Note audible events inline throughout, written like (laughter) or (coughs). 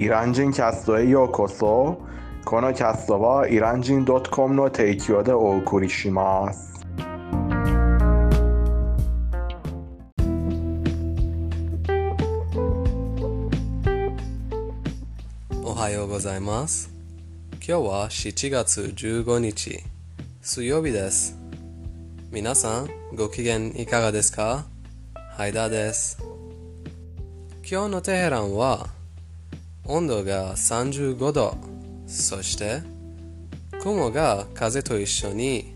イラン人キャストへようこそこのキャストはイラン人 .com の提供でお送りしますおはようございます。今日は7月15日、水曜日です。皆さん、ご機嫌いかがですかハイダーです。今日のテヘランは、温度が35度、そして、雲が風と一緒に、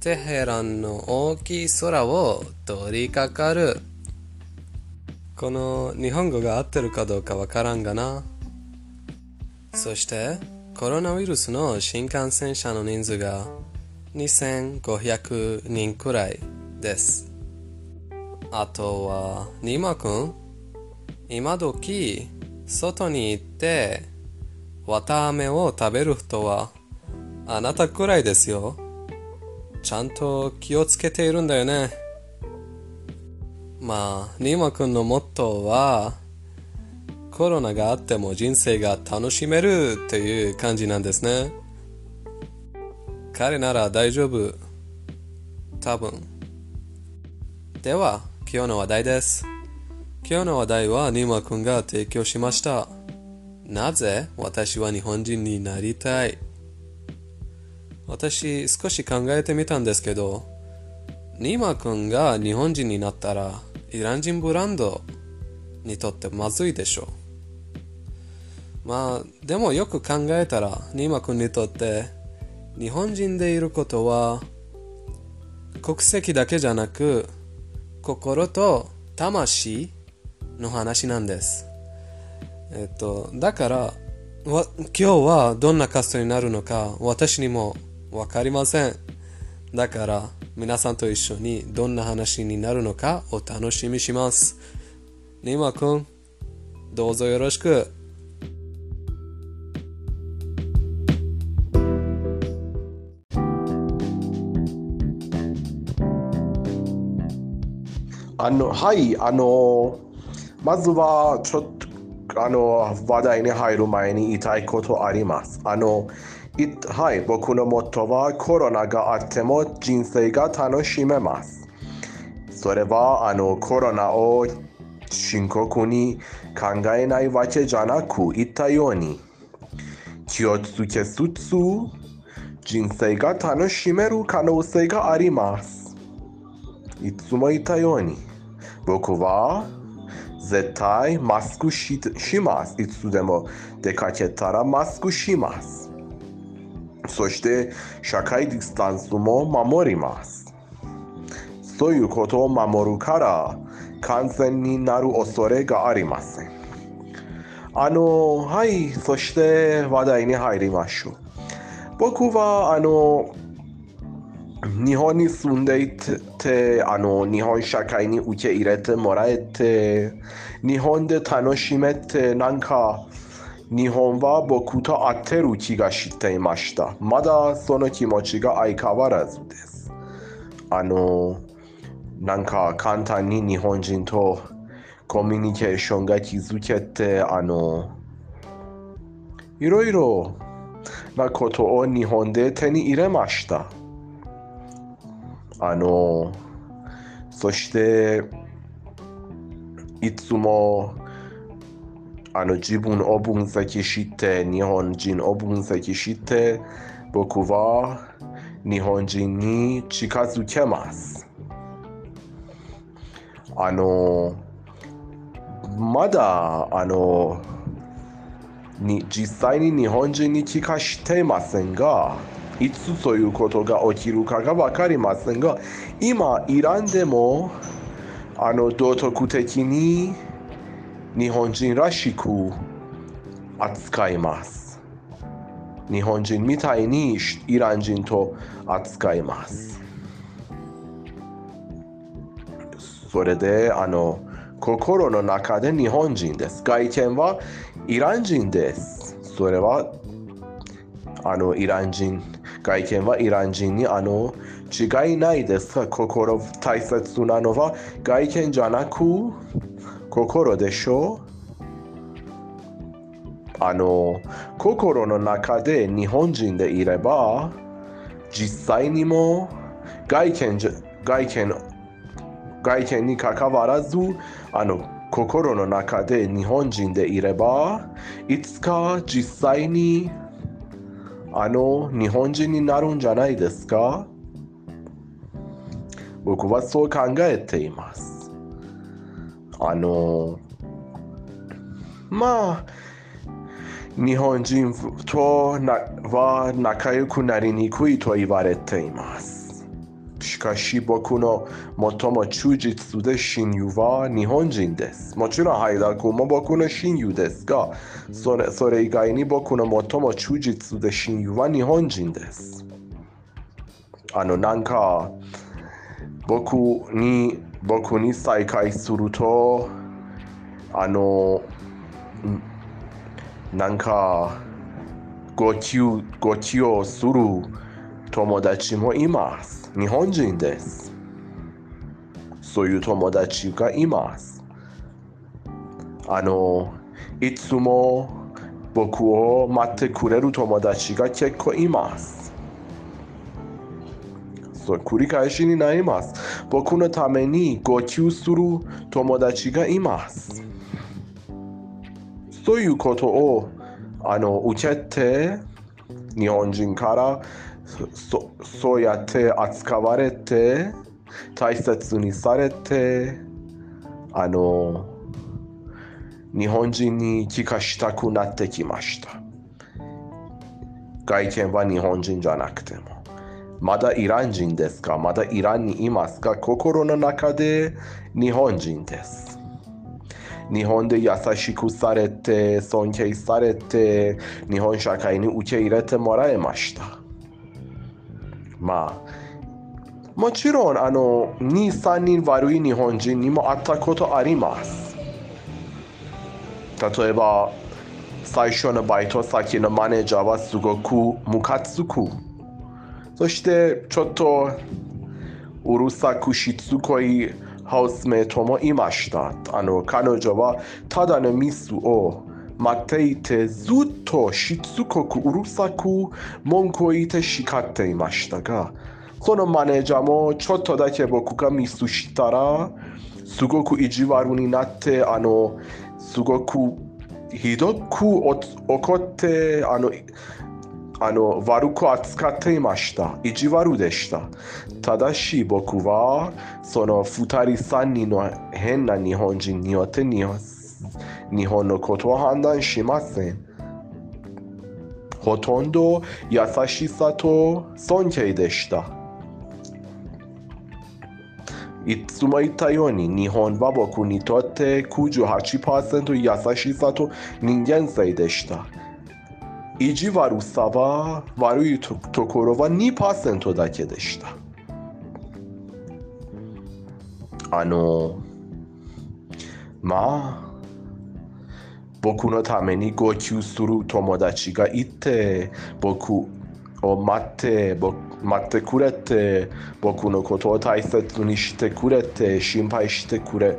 テヘランの大きい空を通りかかる。この日本語が合ってるかどうかわからんがな。そして、コロナウイルスの新幹線者の人数が2500人くらいです。あとは、ニマくん、今時、外に行って、綿あめを食べる人は、あなたくらいですよ。ちゃんと気をつけているんだよね。まあ、ニマくんのモットーは、コロナがあっても人生が楽しめるという感じなんですね。彼なら大丈夫。多分。では、今日の話題です。今日の話題はニーマ君が提供しました。なぜ私は日本人になりたい？私少し考えてみたんですけど、ニーマ君が日本人になったらイラン人ブランドにとってまずいでしょう。まあ、でもよく考えたら、ニーマ君にとって、日本人でいることは、国籍だけじゃなく、心と魂の話なんです。えっと、だから、今日はどんなカストになるのか、私にもわかりません。だから、皆さんと一緒にどんな話になるのかお楽しみします。ニーマ君、どうぞよろしく。あのはいあのまずはちょっとあの話題に入る前に言いたいことありますあのいはい僕のモットーはコロナがあっても人生が楽しめますそれはあのコロナを深刻に考えないわけじゃなく言ったように気をつけつつ人生が楽しめる可能性がありますいつも言ったように僕は絶対マスクししますいつでも出かけたらマスクしますそして社会ディスタンスも守りますそういうことを守るから感染になる恐れがありませんあのはいそして話題に入りましょう僕はあの日本に住んでいてあの日本社会に受け入れてもらえて日本で楽しめてなんか日本は僕と合ってる気がしていましたまだその気持ちが相変わらずですあのなんか簡単に日本人とコミュニケーションが築けてあのいろいろなことを日本で手に入れましたあのそしていつもあの自分を分析して日本人を分析して僕は日本人に近づけます。あのまだあのに実際に日本人に聞かしていませんがいつそういうことが起きるかが分かりませんが今イランでもあの道徳的に日本人らしく扱います。日本人みたいにイラン人と扱います。それであの心の中で日本人です。外見はイラン人です。それはあのイラン人外見はイラン人にあの違いないです心大切なのは外見じゃなく心でしょあの心の中で日本人でいれば実際にも外見じゃ外見外見に関わらずあの心の中で日本人でいればいつか実際にあの日本人になるんじゃないですか？僕はそう考えています。あのまあ日本人とは仲良くなりにくいと言われています。しかし僕の最も忠実で親友は日本人ですもちろんハイダ君も僕の親友ですがそれそれ以外に僕の最も忠実で親友は日本人ですあのなんか僕に僕に再会するとあのなんかごきごきをする友達もいます。日本人です。そういう友達がいます。あのいつも僕を待ってくれる友達が結構います。そう繰り返しになります。僕のために号泣する友達がいます。そういうことをあの受けて日本人からそそうやって扱われて大切にされてあの日本人に帰化したくなってきました。外見は日本人じゃなくても。まだイラン人ですか？まだイランにいますか？心の中で日本人です。日本で優しくされて尊敬されて日本社会に受け入れてもらいました。まあもちろんあの23人悪い日本人にも会ったことあります例えば最初のバイト先のマネージャーはすごくムカつくそしてちょっとうるさくしつこいハウスメイトもいましたあの彼女はただのミスを待っていてずっとしつこくうるさく文句を言って叱っていましたがそのマネージャーもちょっとだけ僕がミスしたらすごく意地悪になってあのすごくひどく怒ってあのあの悪く扱っていました意地悪でしたただし僕はその2人3人の変な日本人によって日本のことを判断しませんほとんど優しさと尊敬でしたいつも言ったように日本は僕にとって98%優しさと人間性でした意地悪さは悪いところは2%だけでしたあのまあ僕のために号泣する友達がいて僕を待って待ってくれて僕のことを大切にしてくれて心配してくれ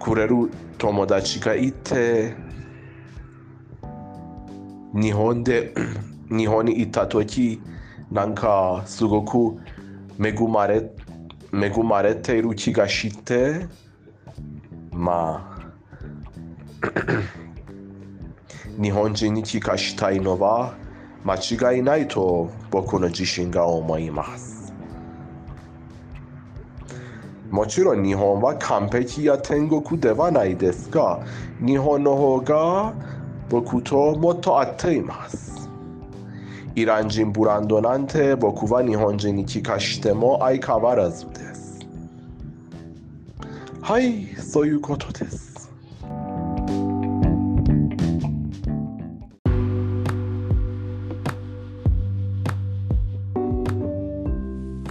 くれる友達がいて日本で日本に行った時なんかすごく恵まれ恵まれている気がしてまあ (coughs) 日本人に帰化したいのは間違いないと僕の自信が思います。もちろん日本は完璧や天国ではないですが日本の方が僕ともっと合っています。イラン人ブランドなんて僕は日本人に聞かしても相変わらずです。はいそういうことです。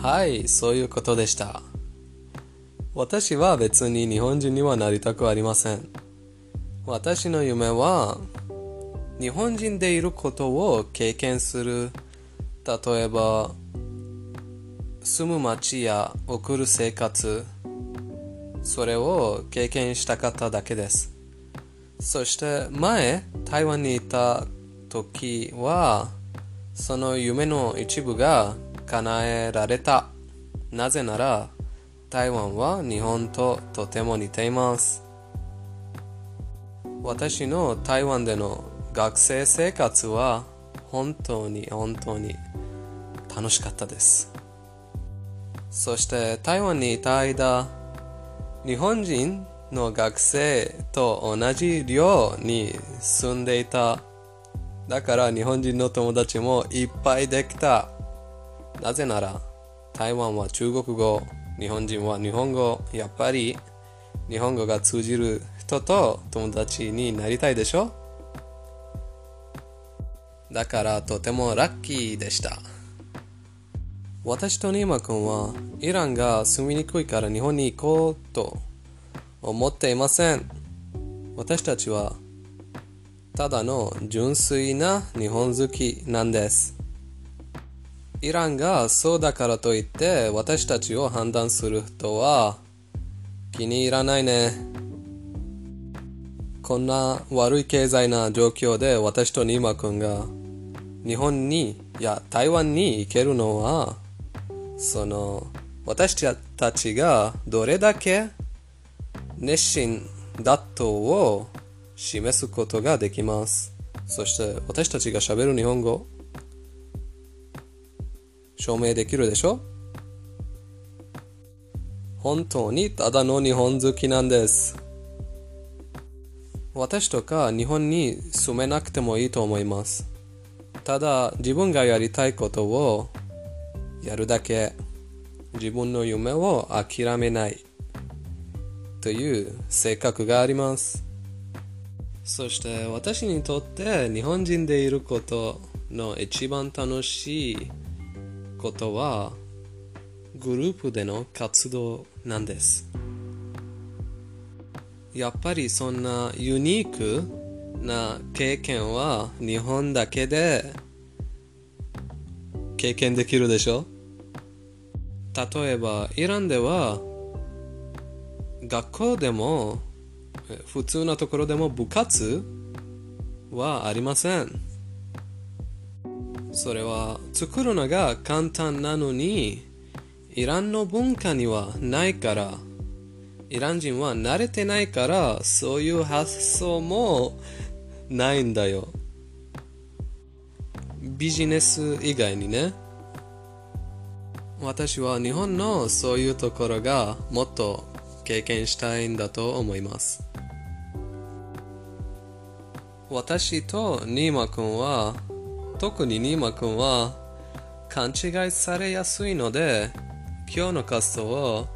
はいそういうことでした。私は別に日本人にはなりたくありません。私の夢は日本人でいることを経験する。例えば住む街や送る生活。それを経験したかっただけです。そして前、台湾にいた時は、その夢の一部が叶えられた。なぜなら、台湾は日本ととても似ています。私の台湾での学生生活は本当に本当に楽しかったです。そして台湾にいた間、日本人の学生と同じ寮に住んでいた。だから日本人の友達もいっぱいできた。なぜなら台湾は中国語、日本人は日本語、やっぱり日本語が通じる人と友達になりたいでしょ？だからとてもラッキーでした。私とニーマ君はイランが住みにくいから日本に行こうと思っていません。私たちはただの純粋な日本好きなんです。イランがそうだからといって私たちを判断する人は気に入らないね。こんな悪い経済な状況で私とニーマ君が日本にいや台湾に行けるのはその私たちがどれだけ熱心だとを示すことができます。そして私たちが喋る日本語証明できるでしょ？本当にただの日本好きなんです。私とか日本に住めなくてもいいと思います。ただ自分がやりたいことをやるだけ自分の夢を諦めないという性格があります。そして私にとって日本人でいることの一番楽しいことはグループでの活動なんです。やっぱりそんなユニークな経験は日本だけで経験できるでしょ？例えばイランでは学校でも普通なところでも部活はありませんそれは作るのが簡単なのにイランの文化にはないからイラン人は慣れてないからそういう発想もないんだよ。ビジネス以外にね。私は日本のそういうところがもっと経験したいんだと思います。私とニーマ君は特にニーマ君は勘違いされやすいので今日のカストを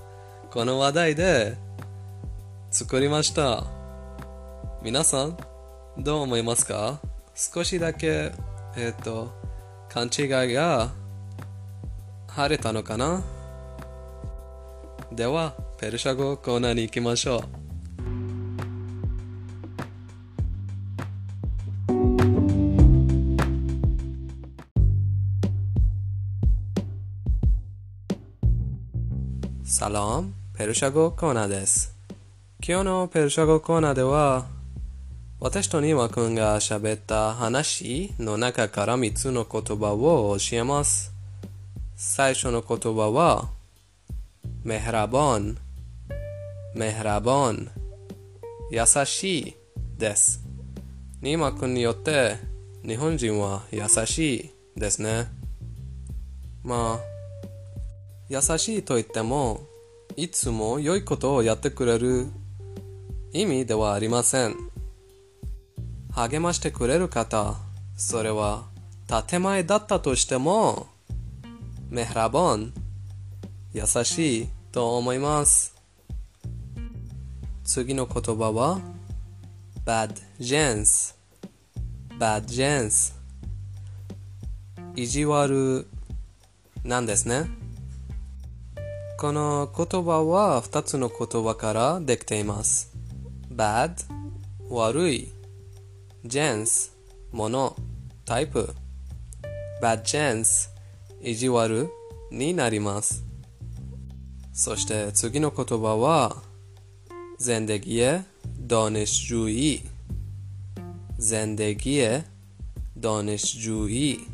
この話題で作りました。皆さんどう思いますか？少しだけえっ、と勘違いが晴れたのかな？ではペルシャ語コーナーに行きましょう。サロンペルシャ語コーナーです今日のペルシャ語コーナーでは私とニワ君が喋った話の中から3つの言葉を教えます最初の言葉はメヘラボンメヘラボン優しいですニーマ君によって日本人は優しいですねまあ優しいと言ってもいつも良いことをやってくれる意味ではありません。励ましてくれる方それは建前だったとしてもメヘラボン優しいと思います。次の言葉は bad gens bad gens 意地悪なんですね。この言葉は2つの言葉からできています。bad 悪い gens ものタイプ bad gens 意地悪になります。そして次の言葉は زندگی دانشجویی زندگی دانشجویی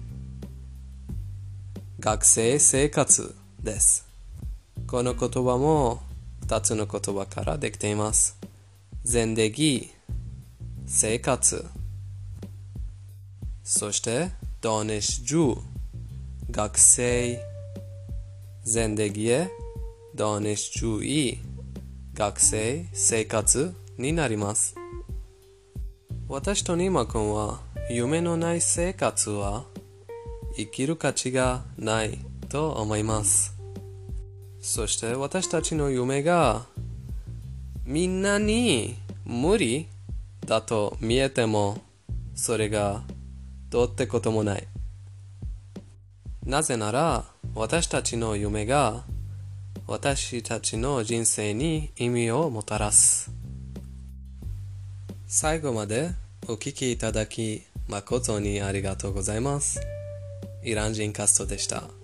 学生生活です。 この言葉も2つの言葉からできています。全ンデ、生活。そして、ドネシジュ、学生。全ンデへ、ドネシジュイ、学生、生活になります。私とニーマ君は、夢のない生活は、生きる価値がないと思います。そして私たちの夢がみんなに無理だと見えてもそれがどうってこともない。なぜなら私たちの夢が私たちの人生に意味をもたらす。最後までお聞きいただき誠にありがとうございます。イラン人カストでした。